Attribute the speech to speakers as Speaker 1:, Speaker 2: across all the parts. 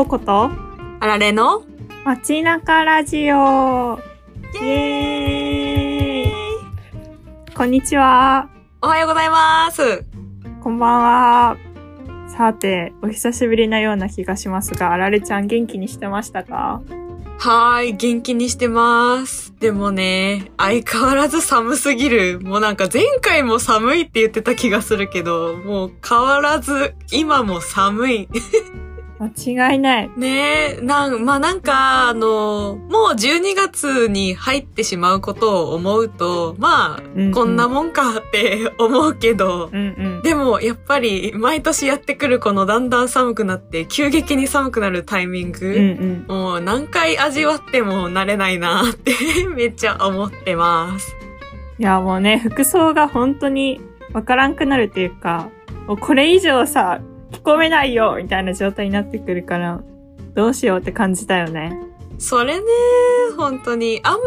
Speaker 1: ココと？
Speaker 2: あられの？
Speaker 1: 街中ラジオ
Speaker 2: イエーイ
Speaker 1: こんにちは。
Speaker 2: おはようございます。
Speaker 1: こんばんは。さて、お久しぶりなような気がしますが、あられちゃん元気にしてましたか？
Speaker 2: はーい、元気にしてます。でもね、相変わらず寒すぎる。もうなんか前回も寒いって言ってた気がするけど、もう変わらず今も寒い。
Speaker 1: 間違いない。
Speaker 2: ねえ、なん、まあ、なんか、あの、もう12月に入ってしまうことを思うと、まあ、
Speaker 1: うんうん
Speaker 2: こんなもんかって 思うけど、
Speaker 1: うんうん。
Speaker 2: でも、やっぱり、毎年やってくるこのだんだん寒くなって、急激に寒くなるタイミング、
Speaker 1: うんうん。
Speaker 2: もう何回味わっても慣れないなって めっちゃ思ってます。
Speaker 1: いや、もうね、服装が本当にわからんくなるっていうか、もうこれ以上さ、着込めないよみたいな状態になってくるから、どうしようって感じだよね。
Speaker 2: それね、本当に。あんま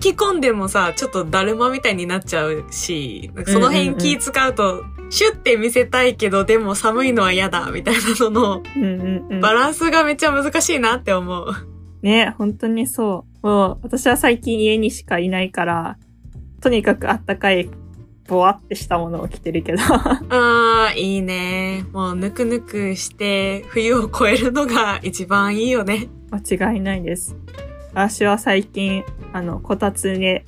Speaker 2: 着込んでもさ、ちょっとだるまみたいになっちゃうし、その辺気使うと、シュッて見せたいけど、でも寒いのは嫌だ、みたいなのの。バランスがめっちゃ難しいなって思う。
Speaker 1: ね、本当にそう。もう、私は最近家にしかいないから、とにかくあったかい、ぼわってしたものを着てるけど。
Speaker 2: あー、いいね。もうぬくぬくして、冬を越えるのが一番いいよね。
Speaker 1: 間違いないです。私は最近、あの、こたつに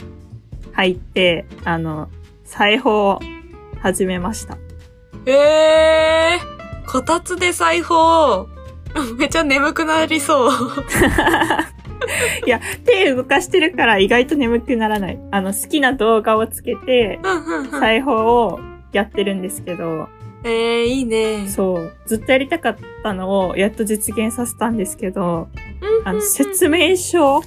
Speaker 1: 入って、あの、裁縫を始めました。
Speaker 2: えー、こたつで裁縫？めっちゃ眠くなりそう。
Speaker 1: いや、手動かしてるから意外と眠くならない。あの、好きな動画をつけて、裁縫をやってるんですけど、
Speaker 2: えー、いいね。
Speaker 1: そう、ずっとやりたかったのをやっと実現させたんですけど、あの、
Speaker 2: 説
Speaker 1: 説明書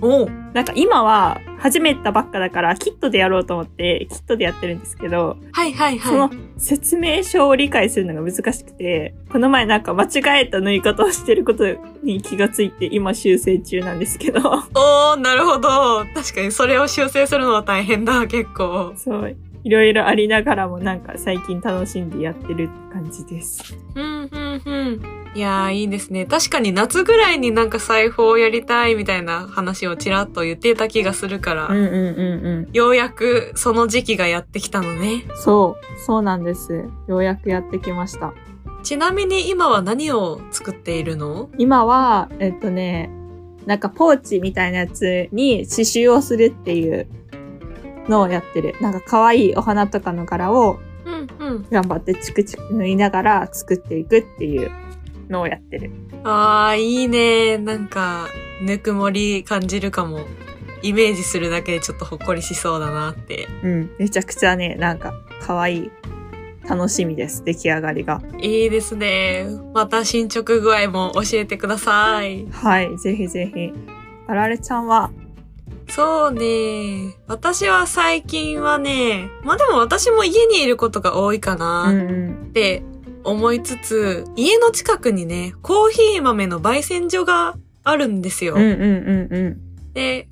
Speaker 2: おう
Speaker 1: なんか今は始めたばっかだからキットでやろうと思ってキットでやってるんですけど、
Speaker 2: はいはい
Speaker 1: その
Speaker 2: はい。
Speaker 1: 説明書を理解するのが難しくて、この前なんか間違えた縫い方をしてることに気がついて今修正中なんですけど、
Speaker 2: おー、なるほど。確かにそれを修正するのは大変だ、結構。
Speaker 1: そう、いろいろありながらもなんか最近楽しんでやってる感じです。
Speaker 2: うん、うん、うん。いやー、いいですね。確かに夏ぐらいになんか裁縫をやりたいみたいな話をちらっと言っていた気がするから、
Speaker 1: うんうんうんうん。
Speaker 2: ようやくその時期がやってきたのね。
Speaker 1: そう、そうなんです。ようやくやってきました。
Speaker 2: ちなみに今は何を作っているの？
Speaker 1: 今は、えっとね、なんかポーチみたいなやつに刺繍をするっていうのをやってる。なんか可愛いお花とかの柄を。頑張ってチクチク縫いながら作っていくっていうのをやってる。
Speaker 2: あー、いいね。なんか、ぬくもり感じるかも。イメージするだけでちょっとほっこりしそうだなって。
Speaker 1: うん。めちゃくちゃね、なんか可愛い。楽しみです。出来上がりが。
Speaker 2: いいですね。また進捗具合も教えてください。
Speaker 1: はい。ぜひぜひ。あられちゃんは、
Speaker 2: そうね。私は最近はね、まあでも私も家にいることが多いか
Speaker 1: う
Speaker 2: なっ。て思いつつ、家の近くにね、コーヒー豆の焙煎所があるんですよ。
Speaker 1: うんうんうんうん。
Speaker 2: で、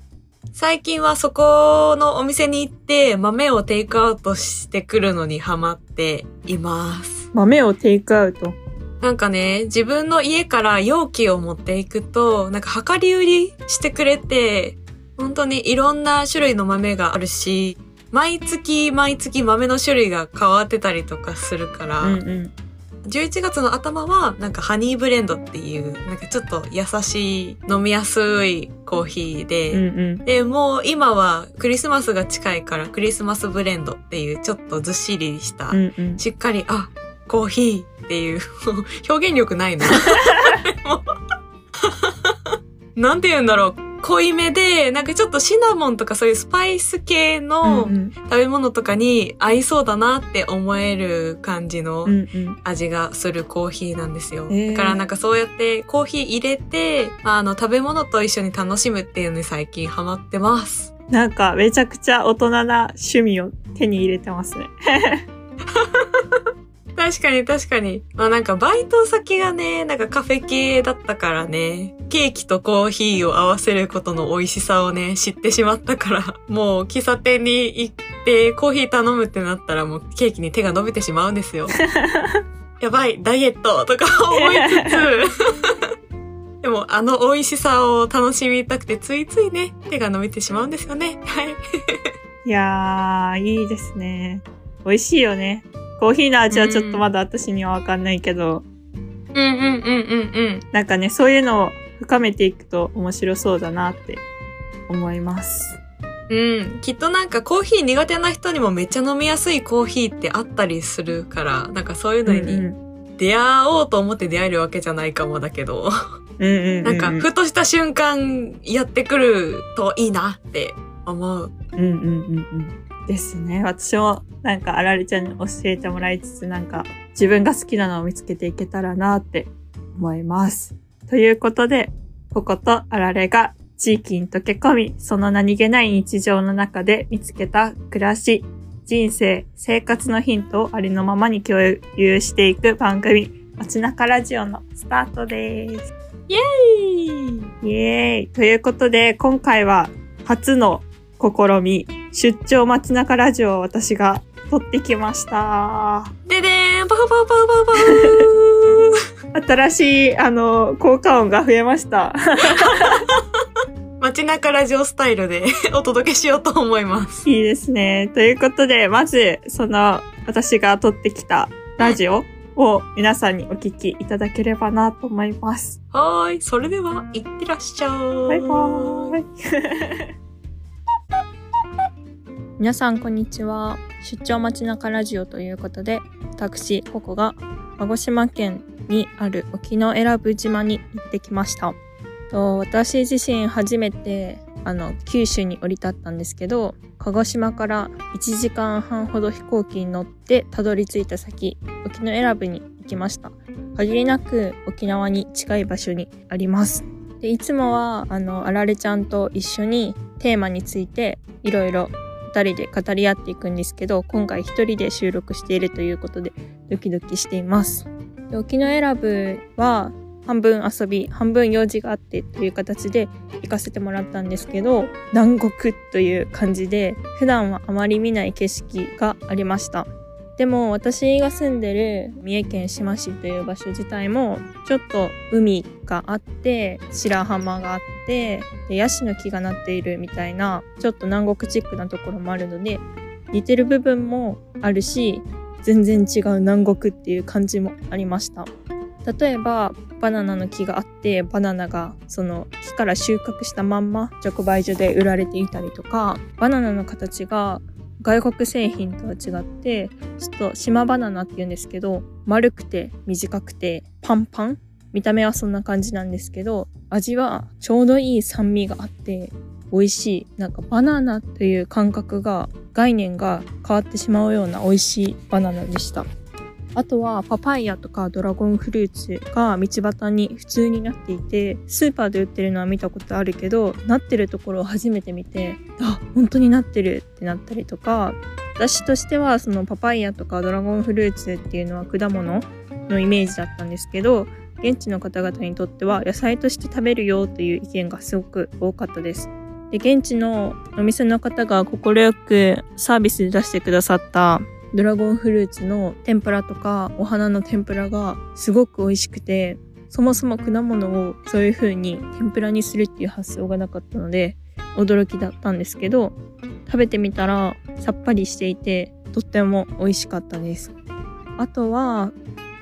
Speaker 2: 最近はそこのお店に行って豆をテイクアウトしてくるのにハマっています。
Speaker 1: 豆をテイクアウト？
Speaker 2: なんかね、自分の家から容器を持っていくと、なんか量り売りしてくれて、本当にいろんな種類の豆があるし、毎月毎月豆の種類が変わってたりとかするから、
Speaker 1: うんうん。
Speaker 2: 11月の頭はなんかハニーブレンドっていう、なんかちょっと優しい飲みやすいコーヒーで、
Speaker 1: うんうん。
Speaker 2: で、もう今はクリスマスが近いからクリスマスブレンドっていうちょっとずっしりした、
Speaker 1: うんうん。
Speaker 2: しっかり、あ、コーヒーっていう、表現力ないな。なんて言うんだろう。濃いめで、なんかちょっとシナモンとかそういうスパイス系の食べ物とかに合いそうだなって思える感じの。味がするコーヒーなんですよ。だからなんかそうやってコーヒー入れて、あの食べ物と一緒に楽しむっていうのに最近ハマってます。
Speaker 1: なんかめちゃくちゃ大人な趣味を手に入れてますね。
Speaker 2: 確かに確かに。まあなんかバイト先がね、なんかカフェ系だったからね、ケーキとコーヒーを合わせることの美味しさをね、知ってしまったから、もう喫茶店に行ってコーヒー頼むってなったらもうケーキに手が伸びてしまうんですよ。やばい、ダイエットとか思いつつ、もあの美味しさを楽しみたくてついついね、手が伸びてしまうんですよね。はい。
Speaker 1: いやー、いいですね。美味しいよね。コーヒーの味はちょっとまだ私にはわかんないけど、
Speaker 2: うんうんうんうんうん。
Speaker 1: なんかね、そういうのを深めていくと面白そうだなって思います。
Speaker 2: うん。きっとなんかコーヒー苦手な人にもめっちゃ飲みやすいコーヒーってあったりするから、なんかそういうの
Speaker 1: うんう
Speaker 2: に
Speaker 1: ん
Speaker 2: 出会おうと思って出会えるわけじゃないかもだけど、
Speaker 1: うんうんうん。
Speaker 2: なんかふとした瞬間やってくるといいなって思う。
Speaker 1: うんうんうんうん。ですね。私もなんかあられちゃんに教えてもらいつつなんか自分が好きなのを見つけていけたらなって思います。ということで、こことあられが地域に溶け込み、その何気ない日常の中で見つけた暮らし、人生、生活のヒントをありのままに共有していく番組、街中ラジオのスタートです。
Speaker 2: イエーイ
Speaker 1: イエーイということで、今回は初の試み、出張街中ラジオを私が撮ってきました。
Speaker 2: ででーんパフパフパフパフパフ
Speaker 1: 新しい、あの、効果音が増えました。
Speaker 2: 街中ラジオスタイルでお届けしようと思います。
Speaker 1: いいですね。ということで、まず、その、私が撮ってきたラジオを皆さんにお聞きいただければなと思います。
Speaker 2: はーい。それでは、いってらっしゃい。
Speaker 1: バイバーイ。皆さんこんにちは。出張街中ラジオということで、私、ココが鹿児島県にある沖永良部島に行ってきました。と私自身初めてあの九州に降り立ったんですけど、鹿児島から1時間半ほど飛行機に乗ってたどり着いた先、沖永良部に行きました。限りなく沖縄に近い場所にあります。でいつもはあのあられちゃんと一緒にテーマについていろいろ2人で語り合っていくんですけど今回1人で収録しているということでドキドキしています。で沖永良部は半分遊び半分用事があってという形で行かせてもらったんですけど南国という感じで普段はあまり見ない景色がありました。でも私が住んでる三重県志摩市という場所自体もちょっと海があって白浜があってでヤシの木がなっているみたいなちょっと南国チックなところもあるので似てる部分もあるし全然違う南国っていう感じもありました。例えばバナナの木があってバナナがその木から収穫したまんま直売所で売られていたりとかバナナの形が外国製品とは違ってちょっと島バナナって言うんですけど丸くて短くてパンパン？見た目はそんな感じなんですけど味はちょうどいい酸味があって美味しい。なんかバナナという感覚が概念が変わってしまうような美味しいバナナでした。あとはパパイヤとかドラゴンフルーツが道端に普通になっていてスーパーで売ってるのは見たことあるけどなってるところを初めて見てあ本当になってるってなったりとか私としてはそのパパイヤとかドラゴンフルーツっていうのは果物のイメージだったんですけど現地の方々にとっては野菜として食べるよという意見がすごく多かったです。で現地のお店の方が快くサービスで出してくださったドラゴンフルーツの天ぷらとかお花の天ぷらがすごく美味しくてそもそも果物をそういう風に天ぷらにするっていう発想がなかったので驚きだったんですけど食べてみたらさっぱりしていてとっても美味しかったです。あとは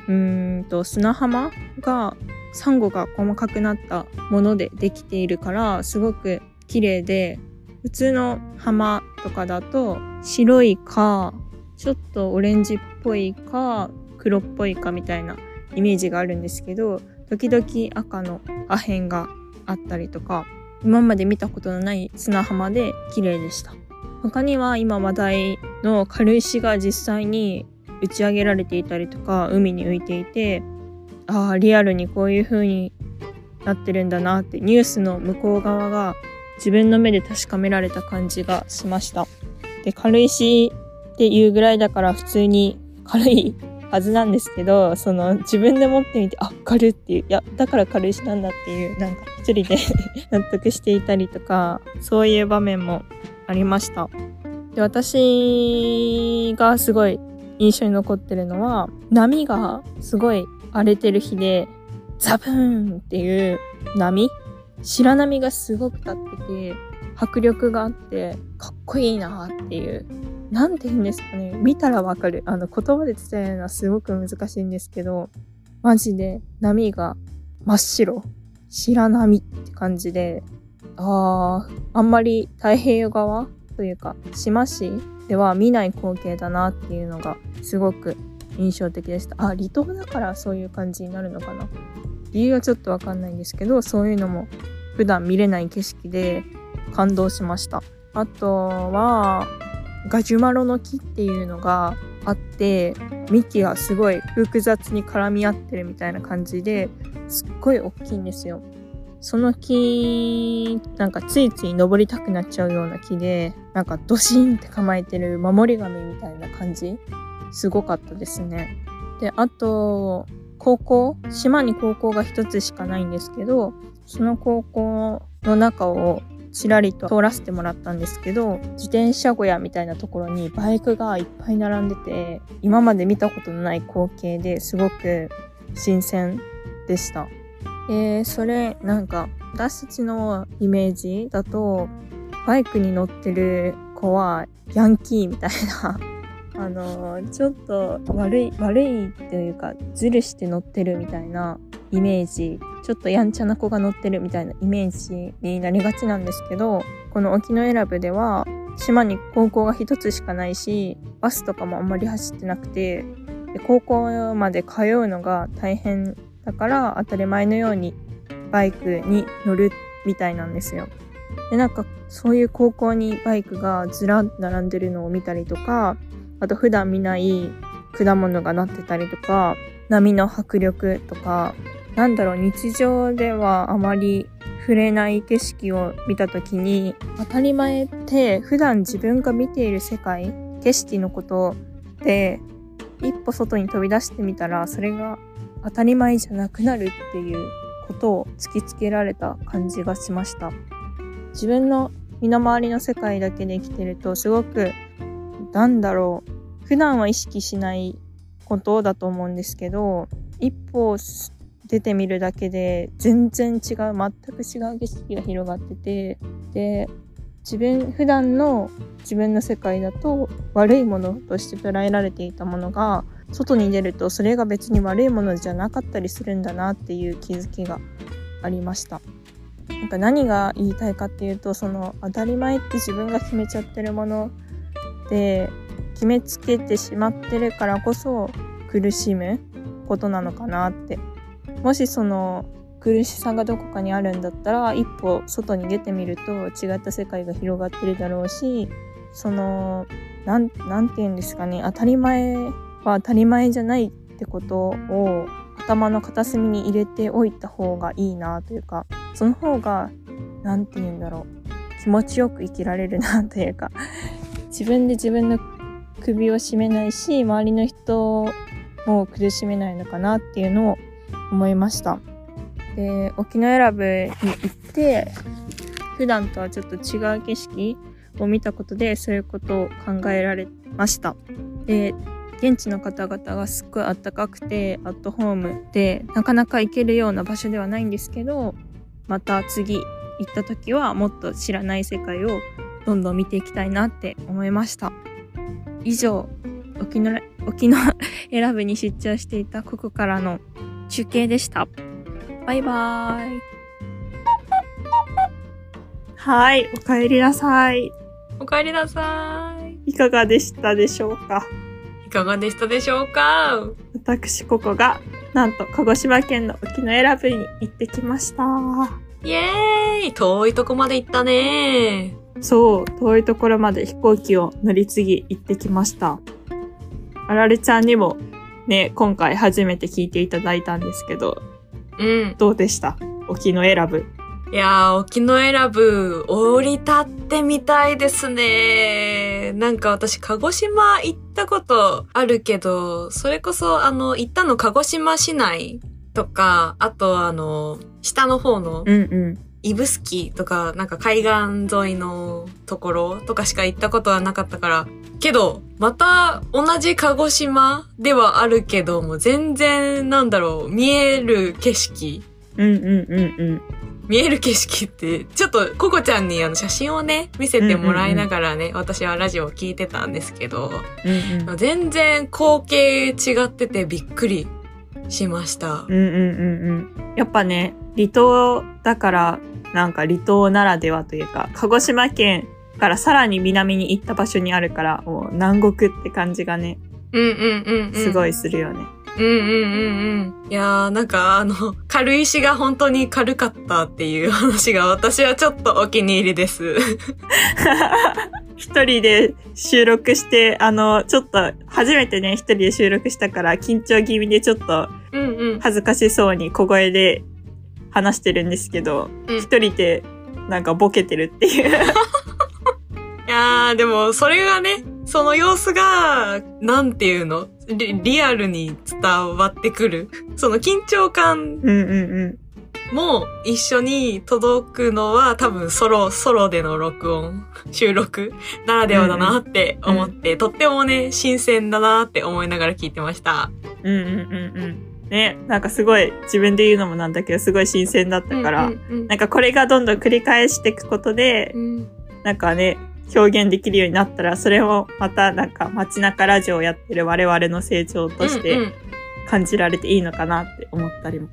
Speaker 1: うんと砂浜がサンゴが細かくなったものでできているからすごく綺麗で普通の浜とかだと白いかちょっとオレンジっぽいか黒っぽいかみたいなイメージがあるんですけど時々赤の破片があったりとか今まで見たことのない砂浜で綺麗でした。他には今話題の軽石が実際に打ち上げられていたりとか海に浮いていてああリアルにこういう風になってるんだなってニュースの向こう側が自分の目で確かめられた感じがしました。で軽石っていうぐらいだから普通に軽いはずなんですけどその自分で持ってみてあ軽っていういやだから軽石なんだっていうなんか一人で 納得していたりとかそういう場面もありましたで私がすごい印象に残ってるのは波がすごい荒れてる日でザブーンっていう波白波がすごく立ってて、迫力があって、かっこいいなっていう。なんて言うんですかね。見たらわかる。あの、言葉で伝えるのはすごく難しいんですけど、マジで波が真っ白。白波って感じで、あー、あんまり太平洋側というか、島市では見ない光景だなっていうのがすごく印象的でした。あ、離島だからそういう感じになるのかな。理由はちょっとわかんないんですけど、そういうのも普段見れない景色で感動しました。あとは、ガジュマロの木っていうのがあって、幹がすごい複雑に絡み合ってるみたいな感じですっごい大きいんですよ。その木、なんかついつい登りたくなっちゃうような木で、なんかドシンって構えてる守り神みたいな感じすごかったですね。で、あと、高校島に高校が一つしかないんですけど、その高校の中をちらりと通らせてもらったんですけど、自転車小屋みたいなところにバイクがいっぱい並んでて、今まで見たことのない光景ですごく新鮮でした。えー、それ、なんか、私たちのイメージだと、バイクに乗ってる子はヤンキーみたいな あのちょっと悪い悪いというかずるして乗ってるみたいなイメージちょっとやんちゃな子が乗ってるみたいなイメージになりがちなんですけどこの沖永良部では島に高校が一つしかないしバスとかもあんまり走ってなくてで高校まで通うのが大変だから当たり前のようにバイクに乗るみたいなんですよ。でなんかそういう高校にバイクがずらっと並んでるのを見たりとかあと普段見ない果物がなってたりとか、波の迫力とか、なんだろう、日常ではあまり触れない景色を見た時に、当たり前って普段自分が見ている世界、景色のことで、一歩外に飛び出してみたら、それが当たり前じゃなくなるっていうことを突きつけられた感じがしました。自分の身の回りの世界だけで生きてると、すごくなんだろう。普段は意識しないことだと思うんですけど、一歩出てみるだけで全然違う、全く違う景色が広がってて、で、自分、普段の自分の世界だと悪いものとして捉えられていたものが、外に出るとそれが別に悪いものじゃなかったりするんだなっていう気づきがありました。なんか何が言いたいかっていうと、その当たり前って自分が決めちゃってるものって決めつけてしまってるからこそ苦しむことなのかなってもしその苦しさがどこかにあるんだったら一歩外に出てみると違った世界が広がってるだろうしそのなんなんて言うんですかね当たり前は当たり前じゃないってことを頭の片隅に入れておいた方がいいなというかその方が何て言うんだろう気持ちよく生きられるなというか自分で自分の首を絞めないし、周りの人も苦しめないのかなっていうのを思いました。で、沖永良部に行って、普段とはちょっと違う景色を見たことで、そういうことを考えられました。で、現地の方々がすっごいあったかくて、アットホームで、なかなか行けるような場所ではないんですけど、また次行った時はもっと知らない世界をどんどん見ていきたいなって思いました。以上、沖縄、沖縄選ぶに出張していたここからの中継でした。バイバーイ。はい、お帰りなさい。
Speaker 2: お帰りなさ
Speaker 1: い。いかがでしたでしょうか？
Speaker 2: いかがでしたでしょうか？
Speaker 1: 私、ここが、なんと、鹿児島県の沖永良部に行ってきました。
Speaker 2: イエーイ遠いとこまで行ったね
Speaker 1: そう、遠いところまで飛行機を乗り継ぎ行ってきました。あられちゃんにもね、今回初めて聞いていただいたんですけど、
Speaker 2: うん。
Speaker 1: どうでした？沖永良部。
Speaker 2: いやー、沖永良部、降り立ってみたいですね。なんか私、鹿児島行ったことあるけど、それこそ、あの、行ったの鹿児島市内とか、あとあの、下の方の、
Speaker 1: うんうん。
Speaker 2: 指宿とか、なんか海岸沿いのところとかしか行ったことはなかったから、けど、また同じ鹿児島ではあるけども、全然、なんだろう、見える景色
Speaker 1: うんうんうんうん。
Speaker 2: 見える景色って、ちょっとココちゃんにあの写真をね、見せてもらいながらね、私はラジオを聞いてたんですけど、
Speaker 1: うんうん。
Speaker 2: 全然光景違っててびっくりしました。
Speaker 1: うんうんうんうん。やっぱね、離島だから、なんか離島ならではというか、鹿児島県からさらに南に行った場所にあるから、もう南国って感じがね、
Speaker 2: うんうんうん、うん。
Speaker 1: すごいするよね。
Speaker 2: うんうんうんうん。いやーなんかあの、軽石が本当に軽かったっていう話が私はちょっとお気に入りです。
Speaker 1: 一人で収録して、あの、ちょっと、初めてね、一人で収録したから、緊張気味でちょっと。恥ずかしそうに小声で話してるんですけど、
Speaker 2: うん
Speaker 1: 一人でなんかボケてるっていう。
Speaker 2: いやーでもそれがね、その様子が、なんていうの？リリアルに伝わってくる？その緊張感
Speaker 1: うんうんうん。
Speaker 2: も一緒に届くのは多分ソロ、ソロでの録音、収録ならではだなって思って、とってもね、新鮮だなって思いながら聞いてました。
Speaker 1: うんうんうんうん。ね、なんかすごい、自分で言うのもなんだけど、すごい新鮮だったから、
Speaker 2: うんうん
Speaker 1: なんかこれがどんどん繰り返していくことで、
Speaker 2: うん
Speaker 1: なんかね、表現できるようになったら、それもまたなんか街中ラジオをやってる我々の成長とし
Speaker 2: うんう
Speaker 1: て
Speaker 2: ん
Speaker 1: 感じられていいのかなって思ったりも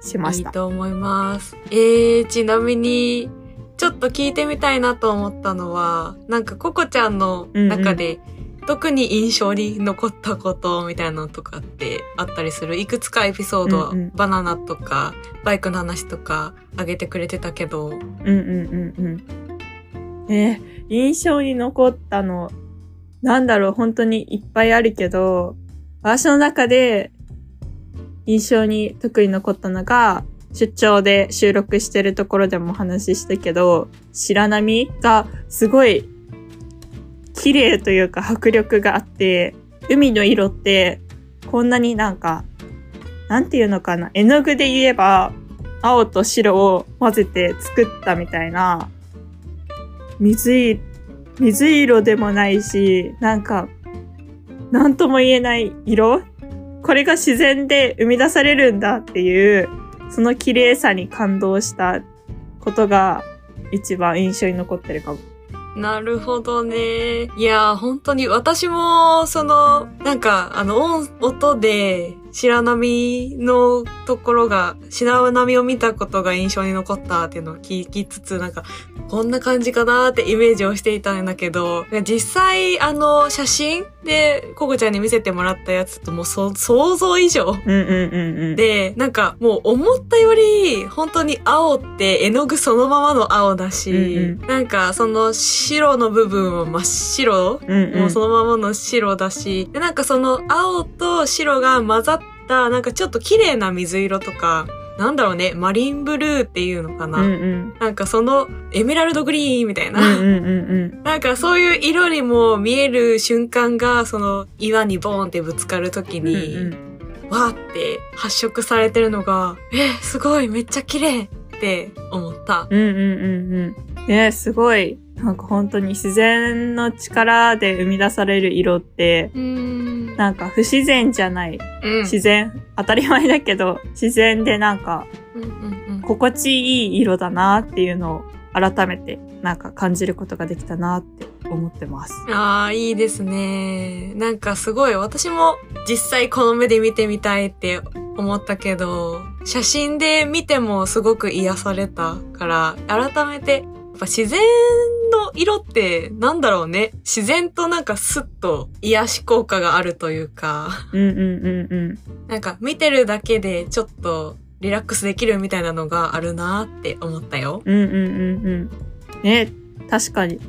Speaker 1: しました。
Speaker 2: いいと思います。えー、ちなみに、ちょっと聞いてみたいなと思ったのは、なんかココちゃんの中で、特に印象に残ったことみたいなのとかってあったりする？いくつかエピソード、
Speaker 1: うんうん。
Speaker 2: バナナとか、バイクの話とかあげてくれてたけど、
Speaker 1: うんうんうんうん。えー印象に残ったの、なんだろう、本当にいっぱいあるけど、私の中で印象に特に残ったのが、出張で収録してるところでもお話ししたけど、白波がすごい綺麗というか迫力があって、海の色ってこんなになんか、なんていうのかな、絵の具で言えば、青と白を混ぜて作ったみたいな、水、水色でもないし、なんか、なんとも言えない色？これが自然で生み出されるんだっていう、その綺麗さに感動したことが一番印象に残ってるかも。
Speaker 2: なるほどね。いやー、本当に私も、その、なんか、あの、音、音で、白波のところが、白波を見たことが印象に残ったっていうのを聞きつつ、なんか、こんな感じかなーってイメージをしていたんだけど、実際、あの、写真で、ココちゃんに見せてもらったやつともうそ想像以上。
Speaker 1: うんうんうんうん。
Speaker 2: で、なんかもう思ったより本当に青って絵の具そのままの青だし、
Speaker 1: うん
Speaker 2: なんかその白の部分は真っ白、
Speaker 1: うんうん
Speaker 2: もうそのままの白だし、で、なんかその青と白が混ざったなんかちょっと綺麗な水色とか、なんだろうね、マリンブルーっていうのかな。
Speaker 1: うんうん。
Speaker 2: なんかそのエメラルドグリーンみたいな。なんかそういう色にも見える瞬間が、その岩にボーンってぶつかるときに、
Speaker 1: うんうん
Speaker 2: わーって発色されてるのが、え、すごい、めっちゃ綺麗って思った。
Speaker 1: うんうんうんうん。ねすごい、なんか本当に自然の力で生み出される色って、
Speaker 2: ん。
Speaker 1: なんか不自然じゃない。
Speaker 2: うん。
Speaker 1: 自然、当たり前だけど、自然でなんか
Speaker 2: うんうん
Speaker 1: 心地いい色だなっていうのを改めてなんか感じることができたなって思ってます。
Speaker 2: うん。ああ、いいですね。なんかすごい、私も実際この目で見てみたいって思ったけど、写真で見てもすごく癒されたから、改めて、やっぱ自然の色ってなんだろうね。自然となんかスッと癒し効果があるというか。
Speaker 1: うんうんうんうん。
Speaker 2: なんか見てるだけでちょっとリラックスできるみたいなのがあるなって思ったよ。
Speaker 1: うんうんうんうん。ね、確かに。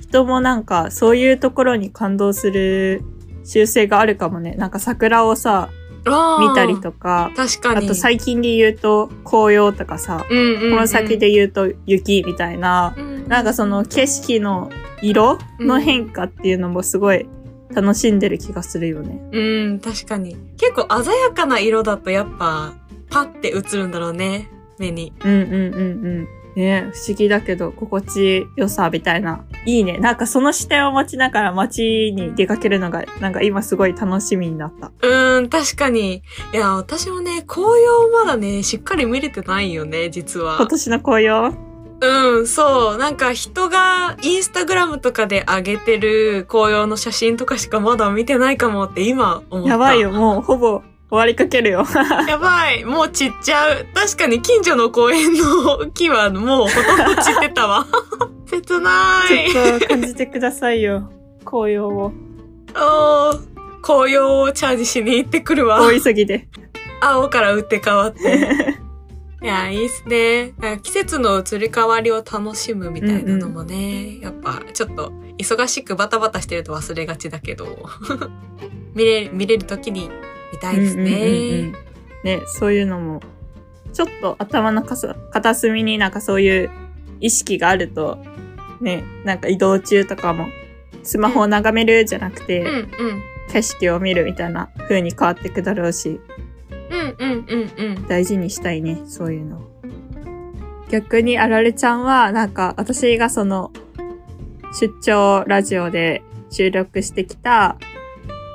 Speaker 1: 人もなんかそういうところに感動する習性があるかもね。なんか桜をさ、見たりとか、
Speaker 2: 確かに。
Speaker 1: あと最近で言うと紅葉とかさ、
Speaker 2: うんうんうん、
Speaker 1: この先で言うと雪みたいな、
Speaker 2: うん、
Speaker 1: なんかその景色の色の変化っていうのもすごい楽しんでる気がするよね。
Speaker 2: うん、確かに。結構鮮やかな色だとやっぱパッて映るんだろうね、目に。
Speaker 1: うんうんうんうん。ね不思議だけど、心地よさみたいな。いいね。なんかその視点を持ちながら街に出かけるのが、なんか今すごい楽しみになった。
Speaker 2: うーん、確かに。いや、私もね、紅葉まだね、しっかり見れてないよね、実は。
Speaker 1: 今年の紅葉？
Speaker 2: うん、そう。なんか人がインスタグラムとかで上げてる紅葉の写真とかしかまだ見てないかもって今思った。
Speaker 1: やばいよ。もうほぼ終わりかけるよ。
Speaker 2: やばい。もう散っちゃう。確かに近所の公園の木はもうほとんど散ってたわ。切ない。
Speaker 1: ちょっと感じてくださいよ。紅葉を。
Speaker 2: おー紅葉をチャージしに行ってくるわ。
Speaker 1: 大急ぎで。
Speaker 2: 青から打って変わって。いや、いいっすね。季節の移り変わりを楽しむみたいなのもね、やっぱちょっと忙しくバタバタしてると忘れがちだけど、見れる、見れる時に見たいですね。
Speaker 1: うんうんうんうんね、そういうのも、ちょっと頭のかさ片隅になんかそういう意識があると、ね、なんか移動中とかも、スマホを眺めるじゃなくて、
Speaker 2: うんうん。
Speaker 1: 景色を見るみたいな風に変わってくだろうし、
Speaker 2: うんうんうんうん。
Speaker 1: 大事にしたいね、そういうのを。逆にあられちゃんは、なんか私がその、出張ラジオで収録してきた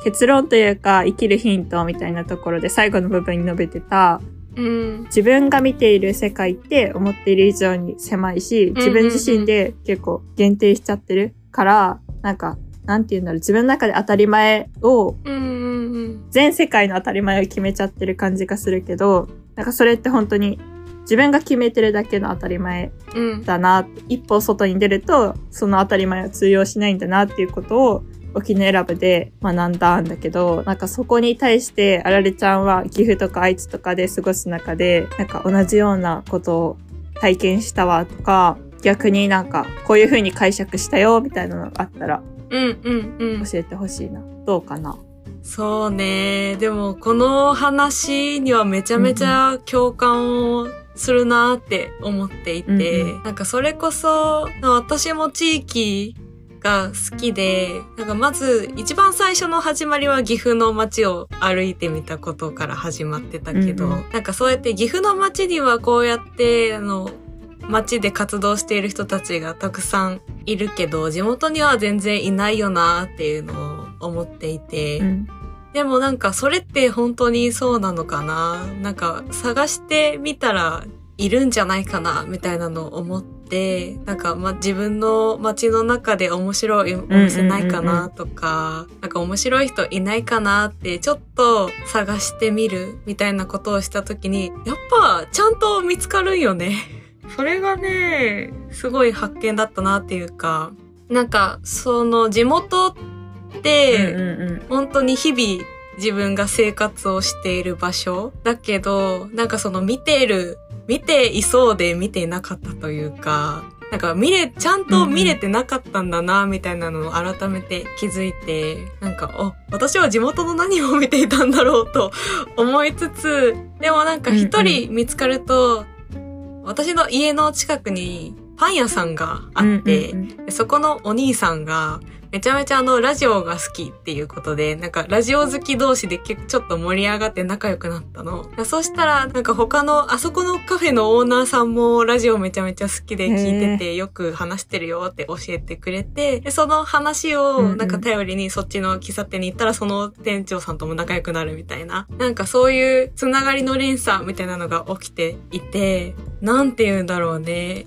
Speaker 1: 結論というか生きるヒントみたいなところで最後の部分に述べてた
Speaker 2: うん。
Speaker 1: 自分が見ている世界って思っている以上に狭いし自分自身で結構限定しちゃってるからなんかなんて言うんだろう自分の中で当たり前を
Speaker 2: うんうんうん。
Speaker 1: 全世界の当たり前を決めちゃってる感じがするけどなんかそれって本当に自分が決めてるだけの当たり前
Speaker 2: うん。
Speaker 1: だな一歩外に出るとその当たり前は通用しないんだなっていうことを沖縄選ぶで学んだんだけどなんかそこに対してあられちゃんは岐阜とか愛知とかで過ごす中でなんか同じようなことを体験したわとか逆になんかこういう風に解釈したよみたいなのがあったら
Speaker 2: うんうんうん。
Speaker 1: 教えてほしいなどうかな
Speaker 2: そうね。でも、この話にはめちゃめちゃ共感をするなって思っていて、
Speaker 1: うんう
Speaker 2: なんかそれこそ、私も地域が好きで、なんかまず一番最初の始まりは岐阜の街を歩いてみたことから始まってたけど、
Speaker 1: うんう
Speaker 2: なんかそうやって岐阜の街にはこうやって、あの、街で活動している人たちがたくさんいるけど、地元には全然いないよなっていうのを思っていて、
Speaker 1: うん。
Speaker 2: でもなんかそれって本当にそうなのかな？なんか探してみたらいるんじゃないかな？みたいなのを思って、なんかま自分の街の中で面白いお店ないかなとか、なんか面白い人いないかなってちょっと探してみるみたいなことをした時に、やっぱちゃんと見つかるんよね。それがね、すごい発見だったなっていうか、なんかその地元って、本当に日々自分が生活をしている場所だけど、なんかその見ている、見ていそうで見ていなかったというか、なんか見れ、ちゃんと見れてなかったんだな、みたいなのを改めて気づいて、なんか、あ、私は地元の何を見ていたんだろうと思いつつ、でもなんか一人見つかると、私の家の近くにパン屋さんがあって、そこのお兄さんが、めちゃめちゃあの、ラジオが好きっていうことで、なんか、ラジオ好き同士で結構ちょっと盛り上がって仲良くなったの。そうしたら、なんか他の、あそこのカフェのオーナーさんもラジオめちゃめちゃ好きで聞いてて、よく話してるよって教えてくれて、でその話
Speaker 1: うん
Speaker 2: を、
Speaker 1: うん
Speaker 2: なんか頼りにそっちの喫茶店に行ったら、その店長さんとも仲良くなるみたいな。なんかそういうつながりの連鎖みたいなのが起きていて、なんて言うんだろうね。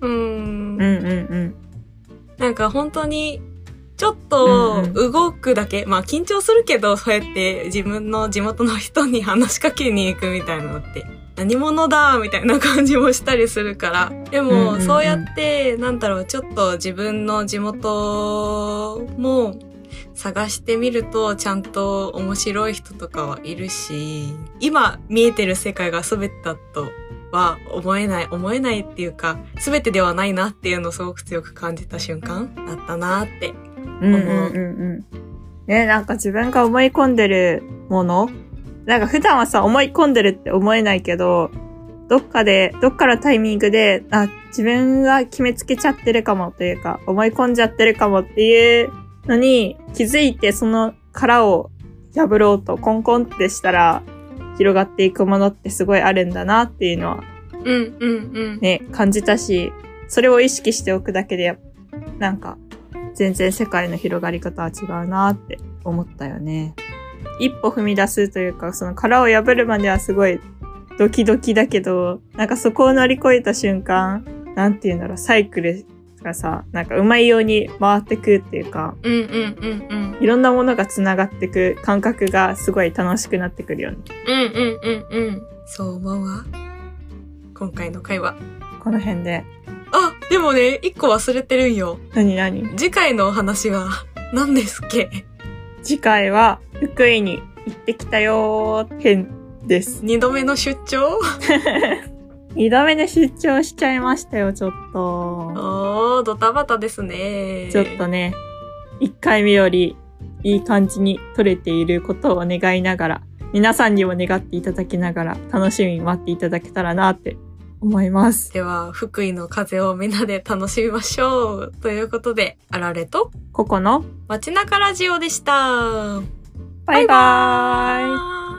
Speaker 2: うーん
Speaker 1: うんうんうん
Speaker 2: なんか本当に、ちょっと
Speaker 1: うん
Speaker 2: 動くだけ、まあ緊張するけど、そうやって自分の地元の人に話しかけに行くみたいなのって、何者だみたいな感じもしたりするから。で
Speaker 1: うんうんうん
Speaker 2: も、そうやって、なんだろう、ちょっと自分の地元も探してみると、ちゃんと面白い人とかはいるし、今見えてる世界が全てだとは思えない、思えないっていうか、全てではないなっていうのをすごく強く感じた瞬間だったなって。
Speaker 1: うんうんうんうん。ね、なんか自分が思い込んでるもの？なんか普段はさ、思い込んでるって思えないけど、どっかで、どっかのタイミングで、あ、自分が決めつけちゃってるかもというか、思い込んじゃってるかもっていうのに気づいてその殻を破ろうとコンコンってしたら広がっていくものってすごいあるんだなっていうのは
Speaker 2: うんうんうん。
Speaker 1: ね、感じたし、それを意識しておくだけで、なんか、全然世界の広がり方は違うなって思ったよね。一歩踏み出すというか、その殻を破るまではすごいドキドキだけど、なんかそこを乗り越えた瞬間、なんていうんだろう、サイクルがさ、なんかうまいように回ってくっていうか、
Speaker 2: うんうんうんうん。
Speaker 1: いろんなものが繋がってく感覚がすごい楽しくなってくるよね。
Speaker 2: うんうんうんうん。そう思うわ。今回の会話。
Speaker 1: この辺で。
Speaker 2: あ、でもね、一個忘れてるんよ。
Speaker 1: 何何？
Speaker 2: 次回のお話は何ですっけ？
Speaker 1: 次回は福井に行ってきたよー編です。
Speaker 2: 二度目の出張？
Speaker 1: 二度目で出張しちゃいましたよ、ちょっと。
Speaker 2: おー、ドタバタですね。
Speaker 1: ちょっとね、一回目よりいい感じに撮れていることを願いながら、皆さんにも願っていただきながら、楽しみに待っていただけたらなって思います。
Speaker 2: では、福井の風をみんなで楽しみましょう。ということで、あられと
Speaker 1: ここの
Speaker 2: 街中ラジオでした。
Speaker 1: バイバーイ